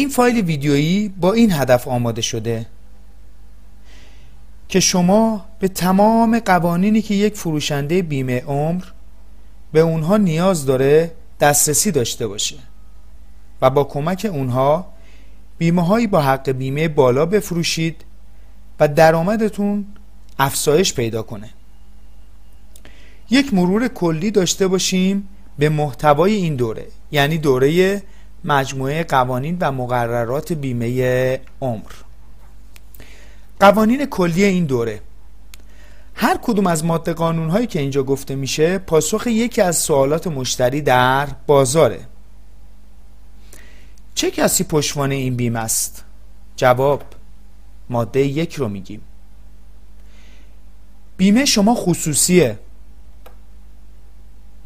این فایل ویدیویی با این هدف آماده شده که شما به تمام قوانینی که یک فروشنده بیمه عمر به اونها نیاز داره دسترسی داشته باشه و با کمک اونها بیمه هایی با حق بیمه بالا بفروشید و درآمدتون افزایش پیدا کنه. یک مرور کلی داشته باشیم به محتوای این دوره یعنی دوره مجموعه قوانین و مقررات بیمه عمر. قوانین کلی این دوره. هر کدوم از ماده قانون هایی که اینجا گفته میشه پاسخ یکی از سوالات مشتری در بازاره. چه کسی پشتوانه این بیمه است؟ جواب ماده یک رو میگیم. بیمه شما خصوصیه.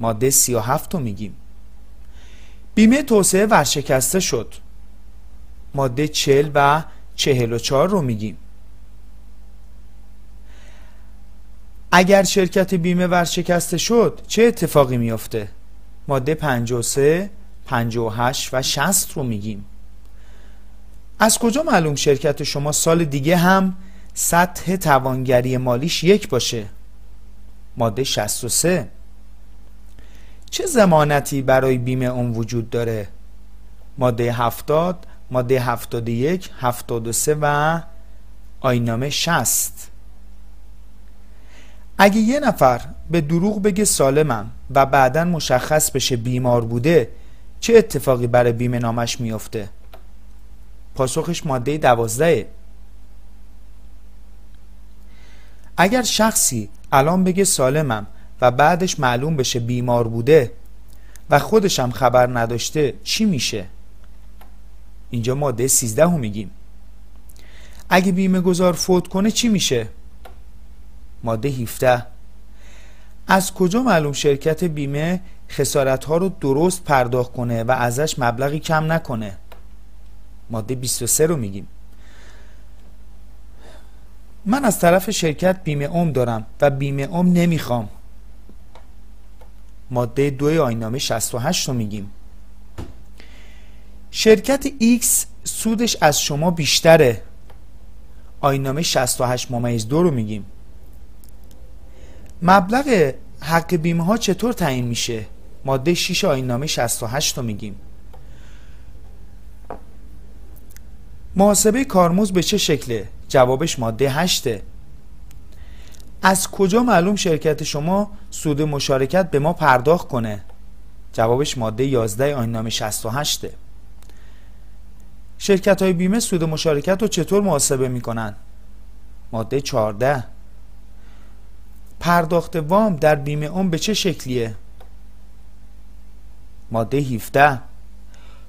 ماده سی و هفت رو میگیم. بیمه توسعه ورشکسته شد. ماده چل و چهل و چار رو میگیم. اگر شرکت بیمه ورشکسته شد چه اتفاقی میافته؟ ماده 53 58 و 60 رو میگیم. از کجا معلوم شرکت شما سال دیگه هم سطح توانگری مالیش یک باشه؟ ماده 63 چه زمانتی برای بیمه اون وجود داره؟ ماده 70 ماده 71 73 و آینامه 60 اگه یه نفر به دروغ بگه سالمم و بعدا مشخص بشه بیمار بوده چه اتفاقی برای بیمه نامش میفته پاسخش ماده دوازده. اگر شخصی الان بگه سالمم و بعدش معلوم بشه بیمار بوده و خودشم خبر نداشته چی میشه؟ اینجا ماده 13 رو میگیم. اگه بیمه گذار فوت کنه چی میشه؟ ماده 17 از کجا معلوم شرکت بیمه خسارت ها رو درست پرداخت کنه و ازش مبلغی کم نکنه؟ ماده 23 رو میگیم. من از طرف شرکت بیمه اوم دارم و بیمه اوم نمی‌خوام. ماده دو آینامه 68 رو میگیم. شرکت X سودش از شما بیشتره. آینامه 68 ممیز دو رو میگیم. مبلغ حق بیمه ها چطور تعیین میشه؟ ماده 6 آینامه 68 رو میگیم. محاسبه کارمز به چه شکله؟ جوابش ماده 8 از کجا معلوم شرکت شما سود مشارکت به ما پرداخت کنه؟ جوابش ماده 11 آینامه 68 شرکت های بیمه سود مشارکت رو چطور محاسبه می‌کنن؟ ماده 14 پرداخت وام در بیمه اون به چه شکلیه؟ ماده 17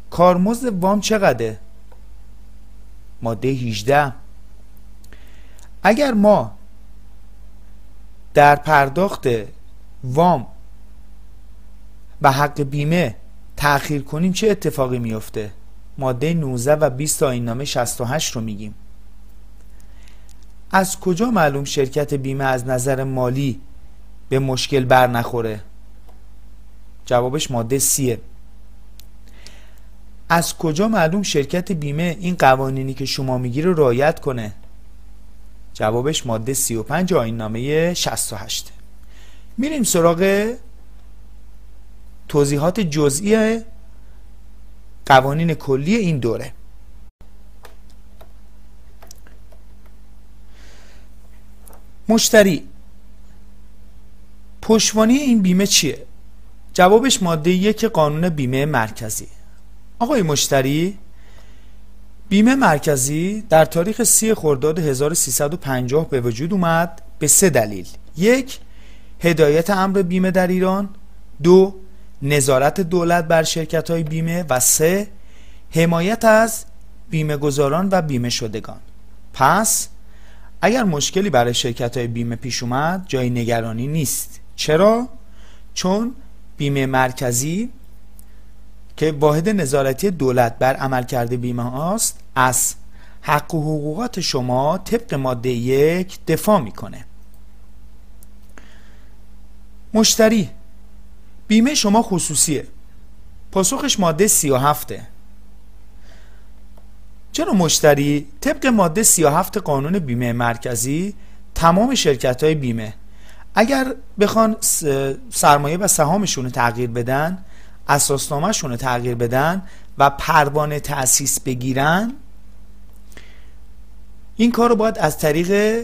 کارمزد وام چقدره؟ ماده 18 اگر ما در پرداخت وام و حق بیمه تأخیر کنیم چه اتفاقی میفته ماده 19 و 20 آیین 68 رو میگیم. از کجا معلوم شرکت بیمه از نظر مالی به مشکل بر نخوره؟ جوابش ماده سیه. از کجا معلوم شرکت بیمه این قوانینی که شما می‌گیره رعایت کنه؟ جوابش ماده 35 آین نامه 68 میریم سراغ توضیحات جزئی قوانین کلی این دوره. مشتری پشتوانی این بیمه چیه؟ جوابش ماده یک قانون بیمه مرکزی. آقای مشتری بیمه مرکزی در تاریخ سی خرداد 1350 به وجود اومد به سه دلیل. یک هدایت امر بیمه در ایران. دو نظارت دولت بر شرکت های بیمه. و سه حمایت از بیمه گذاران و بیمه شدگان پس اگر مشکلی برای شرکت های بیمه پیش اومد جای نگرانی نیست. چرا؟ چون بیمه مرکزی که واحد نظارتی دولت بر عملکرد بیمه هاست از حق و حقوقات شما طبق ماده یک دفاع می‌کنه. مشتری بیمه شما خصوصیه. پاسخش ماده سی و هفته جناب مشتری طبق ماده 37 قانون بیمه مرکزی تمام شرکت های بیمه اگر بخوان سرمایه و سهامشون رو تغییر بدن اساسنامهشون رو تغییر بدن و پروانه تأسیس بگیرن این کار رو باید از طریق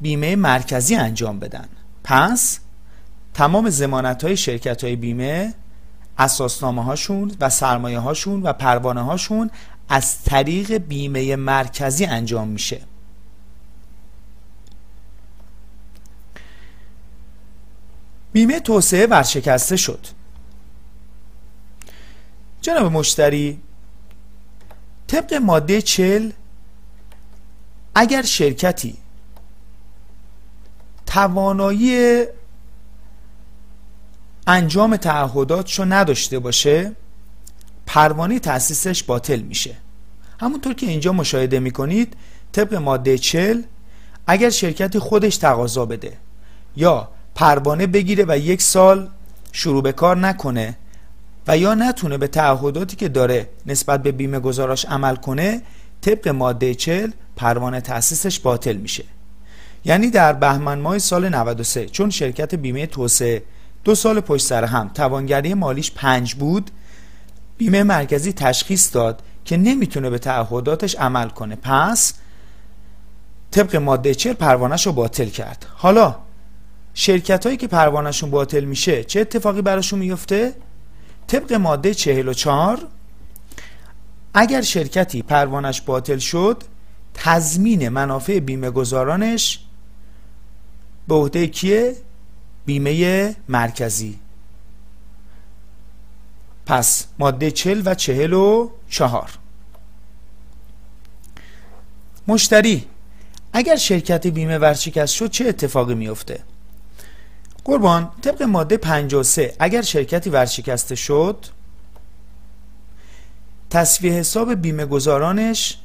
بیمه مرکزی انجام بدن. پس تمام زمانت های شرکت های بیمه اساسنامه هاشون و سرمایه هاشون و پروانه هاشون از طریق بیمه مرکزی انجام میشه. بیمه توسعه ورشکسته شد. جناب مشتری طبق ماده چل اگر شرکتی توانایی انجام تعهداتشو نداشته باشه پروانه تأسیسش باطل میشه. همونطور که اینجا مشاهده می‌کنید طبق ماده چل اگر شرکتی خودش تقاضا بده یا پروانه بگیره و یک سال شروع به کار نکنه و یا نتونه به تعهداتی که داره نسبت به بیمه گذاراش عمل کنه طبق ماده چل پروانه تأسیسش باطل میشه. یعنی در بهمن ماه سال 93 چون شرکت بیمه توسعه دو سال پشت سر هم توانگری مالیش پنج بود بیمه مرکزی تشخیص داد که نمی‌تونه به تعهداتش عمل کنه. پس طبق ماده چل پروانش رو باطل کرد. حالا شرکت هایی که پروانشون باطل میشه چه اتفاقی براشون میفته؟ طبق ماده 44 اگر شرکتی پروانش باطل شد تضمین منافع بیمه گذارانش به عهده کیه؟ بیمه مرکزی پس ماده 40 و 44 مشتری اگر شرکت بیمه ورشکست شد چه اتفاقی میفته؟ قربان طبق ماده 53 اگر شرکتی ورشکسته شد تصویه حساب بیمه گذارانش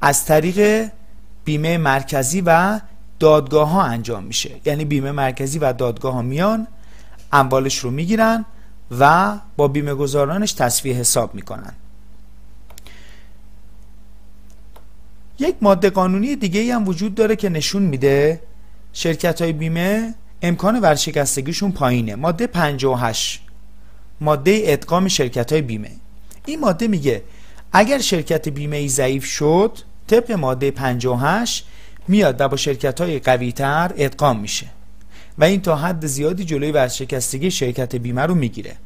از طریق بیمه مرکزی و دادگاه ها انجام میشه. یعنی بیمه مرکزی و دادگاه ها میان اموالش رو می‌گیرن و با بیمه گذارانش تصویه حساب می‌کنن. یک ماده قانونی دیگه هم وجود داره که نشون میده شرکت های بیمه امکان ورشکستگیشون پایینه. ماده 58 ماده ادغام شرکت های بیمه. این ماده میگه اگر شرکت بیمه ای ضعیف شد طبق ماده 58 میاد و با شرکت های قوی تر ادغام میشه و این تا حد زیادی جلوی ورشکستگی شرکت بیمه رو می‌گیره.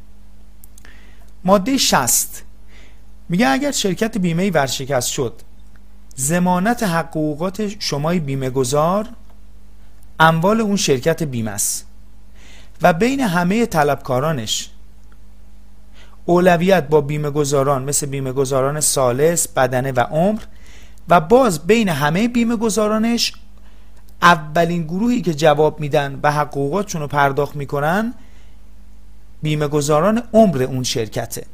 ماده 60 میگه اگر شرکت بیمه ای ورشکست شد زمانت حقوقات شمای بیمه گذار اموال اون شرکت بیمه است و بین همه طلبکارانش اولویت با بیمه گذاران مثل بیمه گذاران سالس، بدنه و عمر و باز بین همه بیمه گذارانش اولین گروهی که جواب میدن و حقوقاتشون رو پرداخت می‌کنن بیمه گذاران عمر اون شرکته.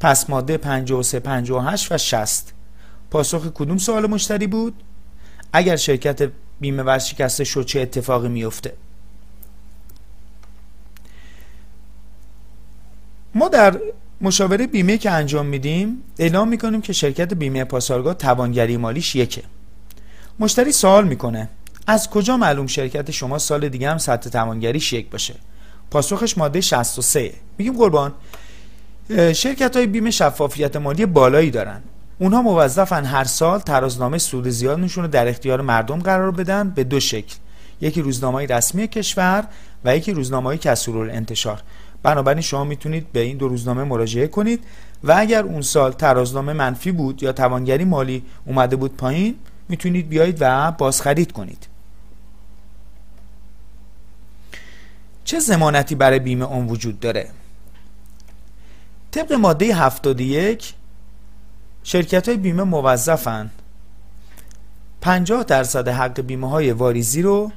پس ماده 53, 58 و 60 پاسخ کدوم سوال مشتری بود؟ اگر شرکت بیمه ورشکسته شد چه اتفاقی میفته ما در مشاوره بیمه که انجام میدیم اعلام می‌کنیم که شرکت بیمه پاسارگاه توانگری مالیش یکه. مشتری سوال می‌کنه از کجا معلوم شرکت شما سال دیگه هم سطح توانگریش یک باشه؟ پاسخش ماده 63 میگیم قربان شرکت های بیمه شفافیت مالی بالایی دارن. اونها موظفن هر سال ترازنامه سود زیادشون رو در اختیار مردم قرار بدن به دو شکل. یکی روزنامه رسمی کشور و یکی روزنامه کسور انتشار. بنابراین شما می‌تونید به این دو روزنامه مراجعه کنید و اگر اون سال ترازنامه منفی بود یا توانگری مالی اومده بود پایین می‌تونید بیایید و بازخرید کنید. چه زمانتی برای بیمه اون وجود داره؟ طبق ماده 71 شرکت های بیمه موظفن. 50 درصد حق بیمه های واریزی رو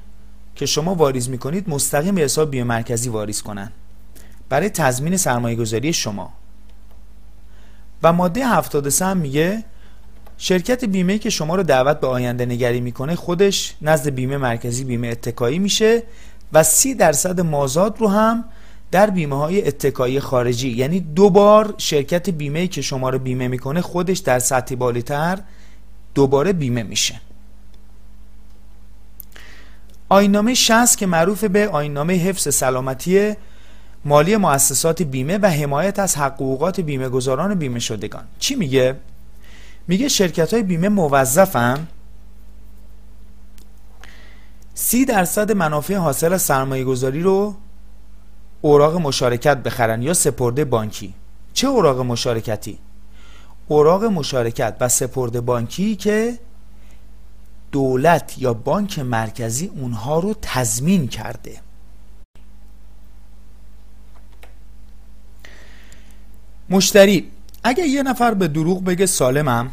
که شما واریز می‌کنید مستقیم به حساب بیمه مرکزی واریز کنن. برای تضمین سرمایه گذاری شما. و ماده 73 هم میگه شرکت بیمه که شما رو دعوت به آینده نگری می‌کنه خودش نزد بیمه مرکزی بیمه اتکایی میشه و سی درصد مازاد رو هم در بیمه های اتکایی خارجی یعنی دوبار شرکت بیمه که شما رو بیمه می‌کنه خودش در سطحی بالاتر دوباره بیمه میشه. آینامه 60 که معروف به آینامه حفظ سلامتی مالی مؤسسات بیمه و حمایت از حقوقات بیمه گذاران بیمه شدگان. چی میگه؟ میگه شرکت های بیمه موظفن. سی درصد منافع حاصل سرمایه گذاری رو اوراق مشارکت بخرن یا سپرده بانکی؟ چه اوراق مشارکتی؟ اوراق مشارکت و سپرده بانکی که دولت یا بانک مرکزی اونها رو تضمین کرده. مشتری اگر یه نفر به دروغ بگه سالمم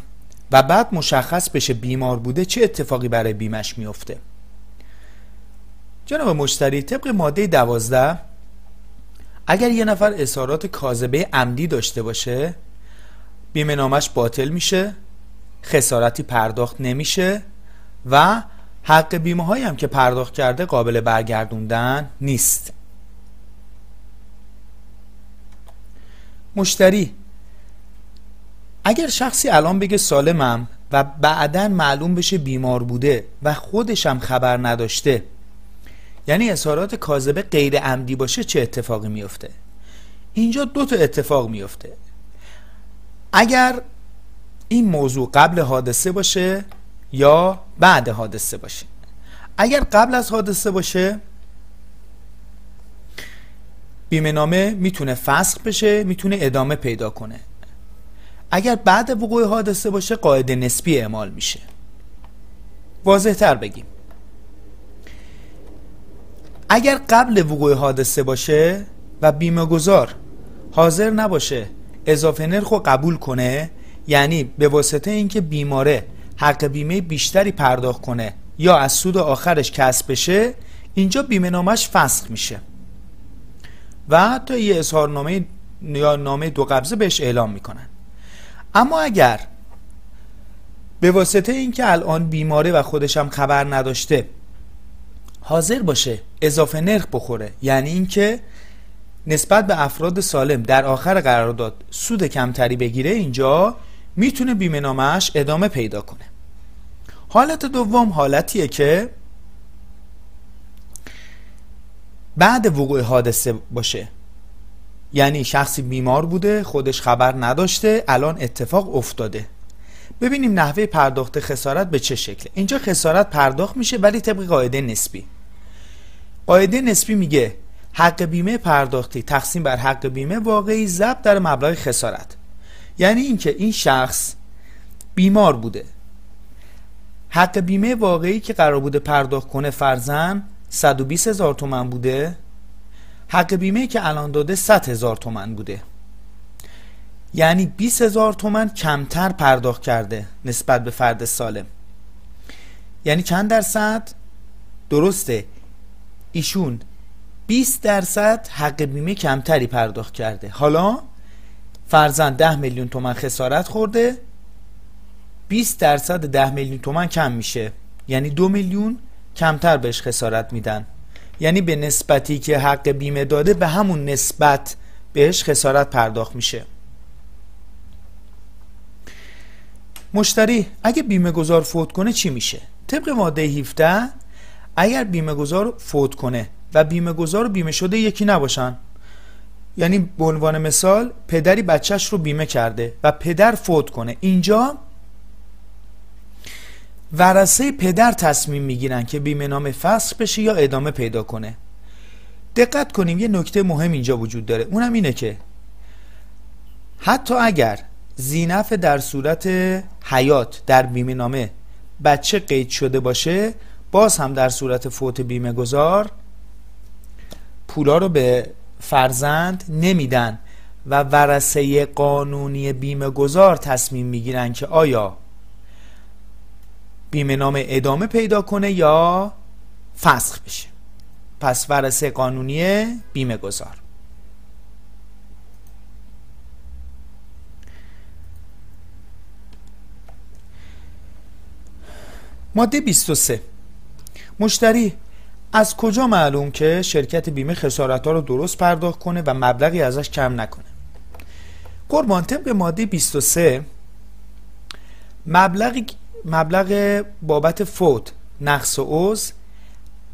و بعد مشخص بشه بیمار بوده چه اتفاقی برای بیمش میفته جناب مشتری طبق ماده دوازده اگر یه نفر اظهارات کاذبه عمدی داشته باشه بیمه نامش باطل میشه خسارتی پرداخت نمیشه و حق بیمه هایی هم که پرداخت کرده قابل برگردوندن نیست. مشتری اگر شخصی الان بگه سالمم و بعدا معلوم بشه بیمار بوده و خودشم خبر نداشته یعنی اظهارات کاذبه غیر عمدی باشه چه اتفاقی میفته اینجا دو تا اتفاق میفته اگر این موضوع قبل حادثه باشه یا بعد حادثه باشه. اگر قبل از حادثه باشه بیمه نامه می‌تونه فسخ بشه می‌تونه ادامه پیدا کنه. اگر بعد وقوع حادثه باشه قاعده نسبی اعمال میشه. واضح تر بگیم. اگر قبل وقوع حادثه باشه و بیمه گذار حاضر نباشه اضافه نرخ رو قبول کنه یعنی به واسطه اینکه بیماره حق بیمه بیشتری پرداخت کنه یا از سود آخرش کسب بشه اینجا بیمه نامش فسخ میشه. و حتی یه اظهارنامه یا نامه دو قبضه بهش اعلام می‌کنن. اما اگر به واسطه اینکه الان بیماره و خودش هم خبر نداشته حاضر باشه اضافه نرخ بخوره. یعنی اینکه نسبت به افراد سالم در آخر قرارداد سود کمتری بگیره اینجا می‌تونه بیمه نامش ادامه پیدا کنه. حالت دوم حالتیه که بعد وقوع حادثه باشه. یعنی شخصی بیمار بوده خودش خبر نداشته الان اتفاق افتاده. ببینیم نحوه پرداخت خسارت به چه شکله. اینجا خسارت پرداخت میشه ولی طبق قاعده نسبی. قاعده نسبی میگه حق بیمه پرداختی تقسیم بر حق بیمه واقعی ضرب در مبلغ خسارت. یعنی اینکه این شخص بیمار بوده. حق بیمه واقعی که قرار بوده پرداخت کنه فرزن 120 هزار تومن بوده. حق بیمه که الان داده 100 هزار تومن بوده. یعنی 20 هزار تومن کمتر پرداخت کرده نسبت به فرد سالم. یعنی چند درصد؟ درسته. ایشون 20 درصد حق بیمه کمتری پرداخت کرده. حالا فرزن 10 میلیون تومن خسارت خورده 20 درصد 10 میلیون تومن کم میشه. یعنی دو میلیون کمتر بهش خسارت میدن. یعنی به نسبتی که حق بیمه داده به همون نسبت بهش خسارت پرداخت میشه. مشتری اگه بیمه گذار فوت کنه چی میشه؟ طبق ماده 17 اگر بیمه گذار فوت کنه و بیمه گذار بیمه شده یکی نباشن. یعنی به عنوان مثال پدری بچهش رو بیمه کرده و پدر فوت کنه. اینجا ورسه پدر تصمیم می‌گیرن که بیمه نام فصل بشه یا ادامه پیدا کنه. دقت کنیم یه نکته مهم اینجا وجود داره. اونم اینه که حتی اگر زینف در صورت حیات در بیمه نامه بچه قید شده باشه باز هم در صورت فوت بیمه گذار پولا رو به فرزند نمیدن و ورسه قانونی بیمه گذار تصمیم می‌گیرن که آیا بیمه نام ادامه پیدا کنه یا فسخ بشه. پس ورسه قانونی بیمه گذار ماده 23 مشتری. از کجا معلوم که شرکت بیمه خسارت ها رو درست پرداخت کنه و مبلغی ازش کم نکنه؟ قربان طبق ماده 23 مبلغ مبلغ بابت فوت نقص و عوض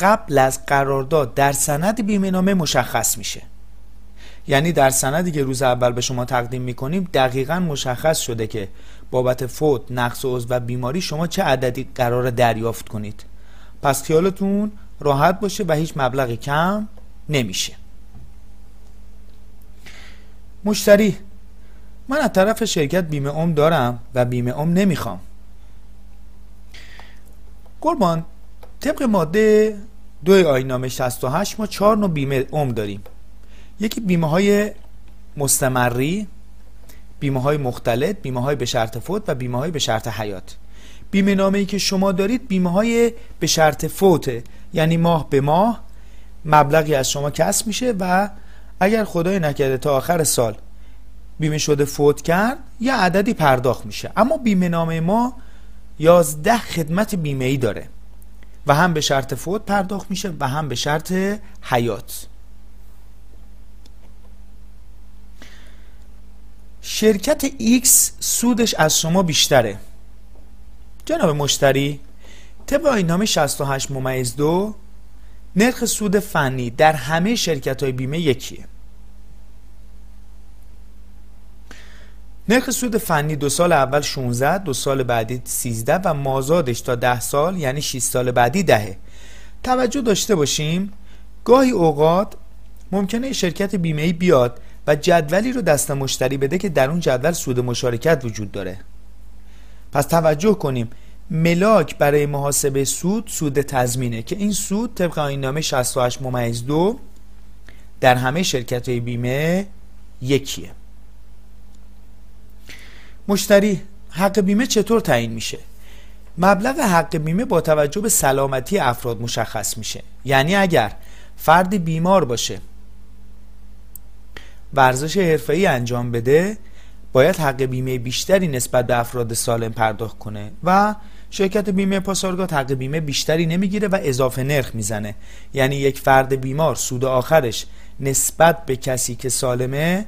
قبل از قرارداد در سند بیمه نامه مشخص میشه. یعنی در سندی که روز اول به شما تقدیم می‌کنیم دقیقا مشخص شده که بابت فوت نقص عضو و بیماری شما چه عددی قرار دریافت کنید. پس خیالتون راحت باشه و هیچ مبلغی کم نمیشه. مشتری من از طرف شرکت بیمه ام دارم و بیمه ام نمی‌خوام. قربان طبق ماده دو آینامه 68 ما چهار نوع بیمه ام داریم. یکی بیمه های مستمری بیمه های مختلط بیمه های به شرط فوت و بیمه های به شرط حیات. بیمه نامه ای که شما دارید بیمه های به شرط فوته یعنی ماه به ماه مبلغی از شما کسب میشه و اگر خدای نکرده تا آخر سال بیمه شده فوت کرد یه عددی پرداخت میشه. اما بیمه نامه ما یازده خدمت بیمه ای داره و هم به شرط فوت پرداخت میشه و هم به شرط حیات. شرکت X سودش از شما بیشتره. جناب مشتری طبق آینامه 68 ممیز دو نرخ سود فنی در همه شرکت های بیمه یکیه. نرخ سود فنی دو سال اول 16 دو سال بعدی 13 و مازادش تا 10 سال یعنی 6 سال بعدی دهه. توجه داشته باشیم گاهی اوقات ممکنه شرکت بیمه بیاد و جدولی رو دست مشتری بده که در اون جدول سود مشارکت وجود داره. پس توجه کنیم. ملاک برای محاسبه سود سود تضمینه که این سود طبق نامه 68 ممیز دو در همه شرکت های بیمه یکیه. مشتری حق بیمه چطور تعیین میشه؟ مبلغ حق بیمه با توجه به سلامتی افراد مشخص میشه. یعنی اگر فردی بیمار باشه ورزش حرفه‌ای انجام بده باید حق بیمه بیشتری نسبت به افراد سالم پرداخت کنه و شرکت بیمه پاسارگاه حق بیمه بیشتری نمی‌گیره و اضافه نرخ می‌زنه. یعنی یک فرد بیمار سود آخرش نسبت به کسی که سالمه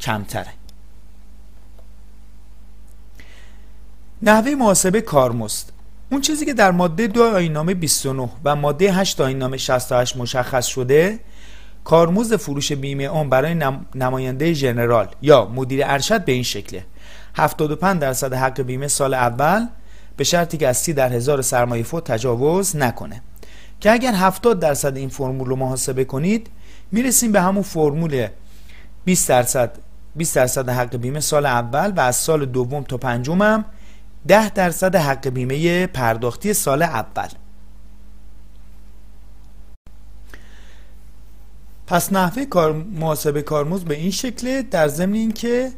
کمتره. نحوه محاسبه کارمزد. اون چیزی که در ماده دو آینامه 29 و ماده 8 آینامه 68 مشخص شده کارمزد فروش بیمه اون برای نماینده ژنرال یا مدیر ارشد به این شکله. 75 درصد حق بیمه سال اول به شرطی که از 30 در هزار سرمایه فوت تجاوز نکنه. که اگر 70 درصد این فرمول رو محاسبه کنید می‌رسیم به همون فرمول 20 درصد 20 درصد حق بیمه سال اول و از سال دوم تا پنجم هم 10 درصد حق بیمه پرداختی سال اول. پس نحوه کار محاسبه کارمزد به این شکله در ضمن اینکه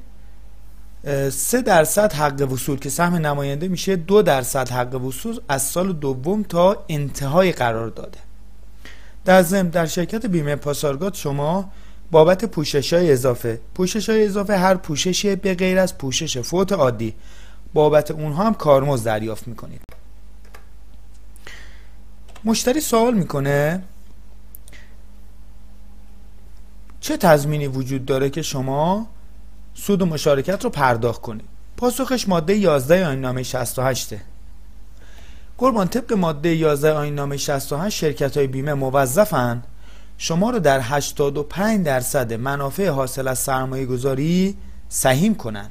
سه درصد حق وصول که سهم نماینده میشه دو درصد حق وصول از سال دوم تا انتهای قرار داده. در ضمن در شرکت بیمه پاسارگاد شما بابت پوشش های اضافه پوشش های اضافه هر پوششی به غیر از پوشش فوت عادی بابت اونها هم کارمزد دریافت می‌کنید. مشتری سوال می‌کنه چه تضمینی وجود داره که شما سود و مشارکت رو پرداخت کنید؟ پاسخش ماده 11 آیین نامه 68 قربان طبق ماده 11 آیین نامه 68 شرکت های بیمه موظفن شما رو در 85 درصد منافع حاصل از سرمایه گذاری سهیم کنن.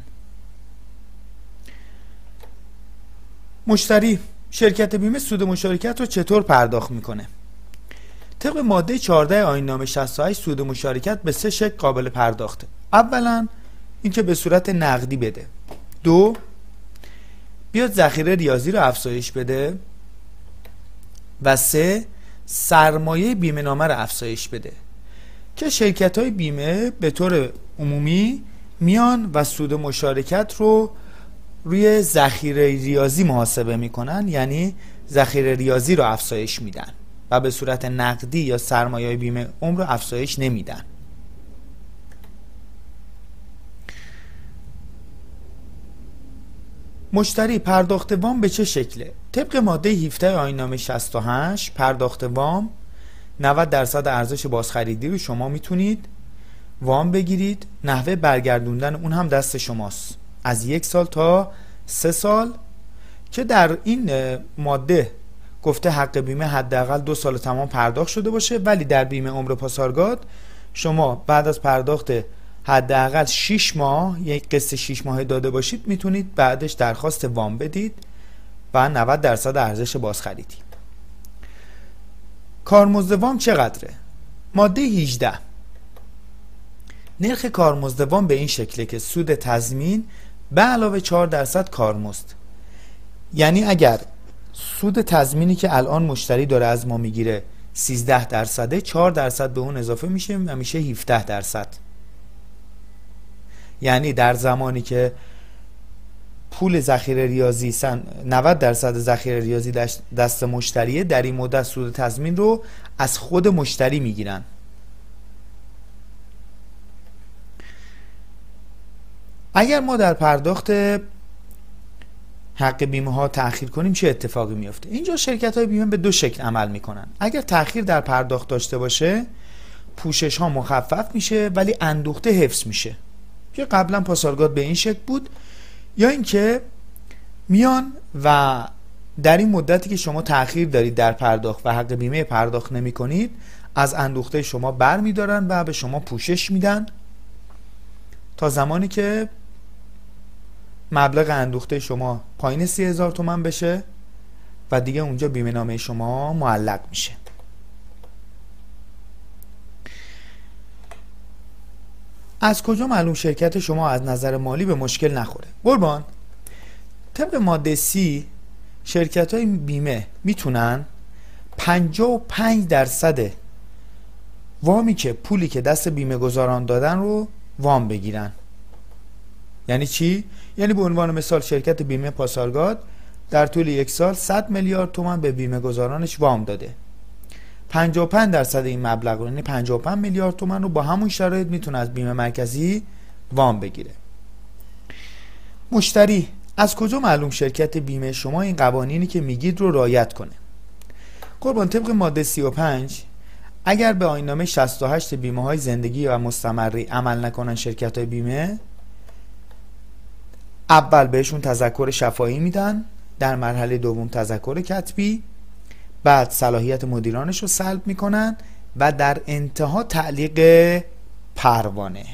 مشتری شرکت بیمه سود مشارکت رو چطور پرداخت می‌کنه؟ طبق ماده 14 آیین نامه 68 سود مشارکت به سه شکل قابل پرداخته. اولا اینکه به صورت نقدی بده. دو بیاد ذخیره ریاضی رو افزایش بده. و سه سرمایه بیمه نامه رو افزایش بده. که شرکت های بیمه به طور عمومی میان و سود مشارکت رو روی ذخیره ریاضی محاسبه می‌کنن یعنی ذخیره ریاضی رو افزایش میدن. و به صورت نقدی یا سرمایه بیمه عمر رو افزایش نمیدن. مشتری پرداخت وام به چه شکله؟ طبق ماده 17 آینامه 68 پرداخت وام 90 درصد ارزش بازخریدی رو شما می‌تونید وام بگیرید. نحوه برگردوندن اون هم دست شماست. از یک سال تا سه سال که در این ماده گفته حق بیمه حداقل دو سال تمام پرداخت شده باشه ولی در بیمه عمر پاسارگاد شما بعد از پرداخت حداقل 6 ماه یک قسط 6 ماه داده باشید می‌تونید بعدش درخواست وام بدید و 90 درصد ارزش باز خریدید. کارمزد وام چقدره؟ ماده 18 نرخ کارمزد وام به این شکله که سود تضمین به علاوه 4 درصد کارمزد. یعنی اگر سود تضمینی که الان مشتری داره از ما می‌گیره 13 درصده 4 درصد به اون اضافه میشه و میشه 17 درصد. یعنی در زمانی که پول ذخیره ریاضی 90 درصد ذخیره ریاضی دست مشتریه در این مدت سود تضمین رو از خود مشتری می‌گیرن. اگر ما در پرداخت حق بیمه ها تأخیر کنیم چه اتفاقی میفته اینجا شرکت های بیمه به دو شکل عمل می‌کنن. اگر تأخیر در پرداخت داشته باشه پوشش ها مخفف میشه ولی اندوخته حفظ میشه. که قبلا پاسارگاد به این شکل بود. یا اینکه میان و در این مدتی که شما تأخیر دارید در پرداخت و حق بیمه پرداخت نمی کنید از اندوخته شما بر می دارن و به شما پوشش میدن. تا زمانی که مبلغ اندوخته شما پایین سی هزار تومن بشه و دیگه اونجا بیمه نامه شما معلق میشه. از کجا معلوم شرکت شما از نظر مالی به مشکل نخوره؟ قربان. طبق ماده سی شرکت های بیمه می‌تونن 55 درصد وامی که پولی که دست بیمه گذاران دادن رو وام بگیرن. یعنی چی؟ یعنی به عنوان مثال شرکت بیمه پاسارگاد در طول یک سال 100 میلیارد تومان به بیمه گذارانش وام داده. 55 درصد این مبلغ رو یعنی 55 میلیارد تومان رو با همون شرایط می‌تونه از بیمه مرکزی وام بگیره. مشتری از کجا معلوم شرکت بیمه شما این قوانینی که میگید رو رعایت کنه؟ قربان طبق ماده 35 اگر به آینامه 68 بیمه های زندگی و مستمری عمل نکنن شرکت های بیمه اول بهشون تذکر شفایی میدن در مرحله دوم تذکر کتبی بعد صلاحیت مدیرانش رو سلب می‌کنن و در انتها تعلیق پروانه.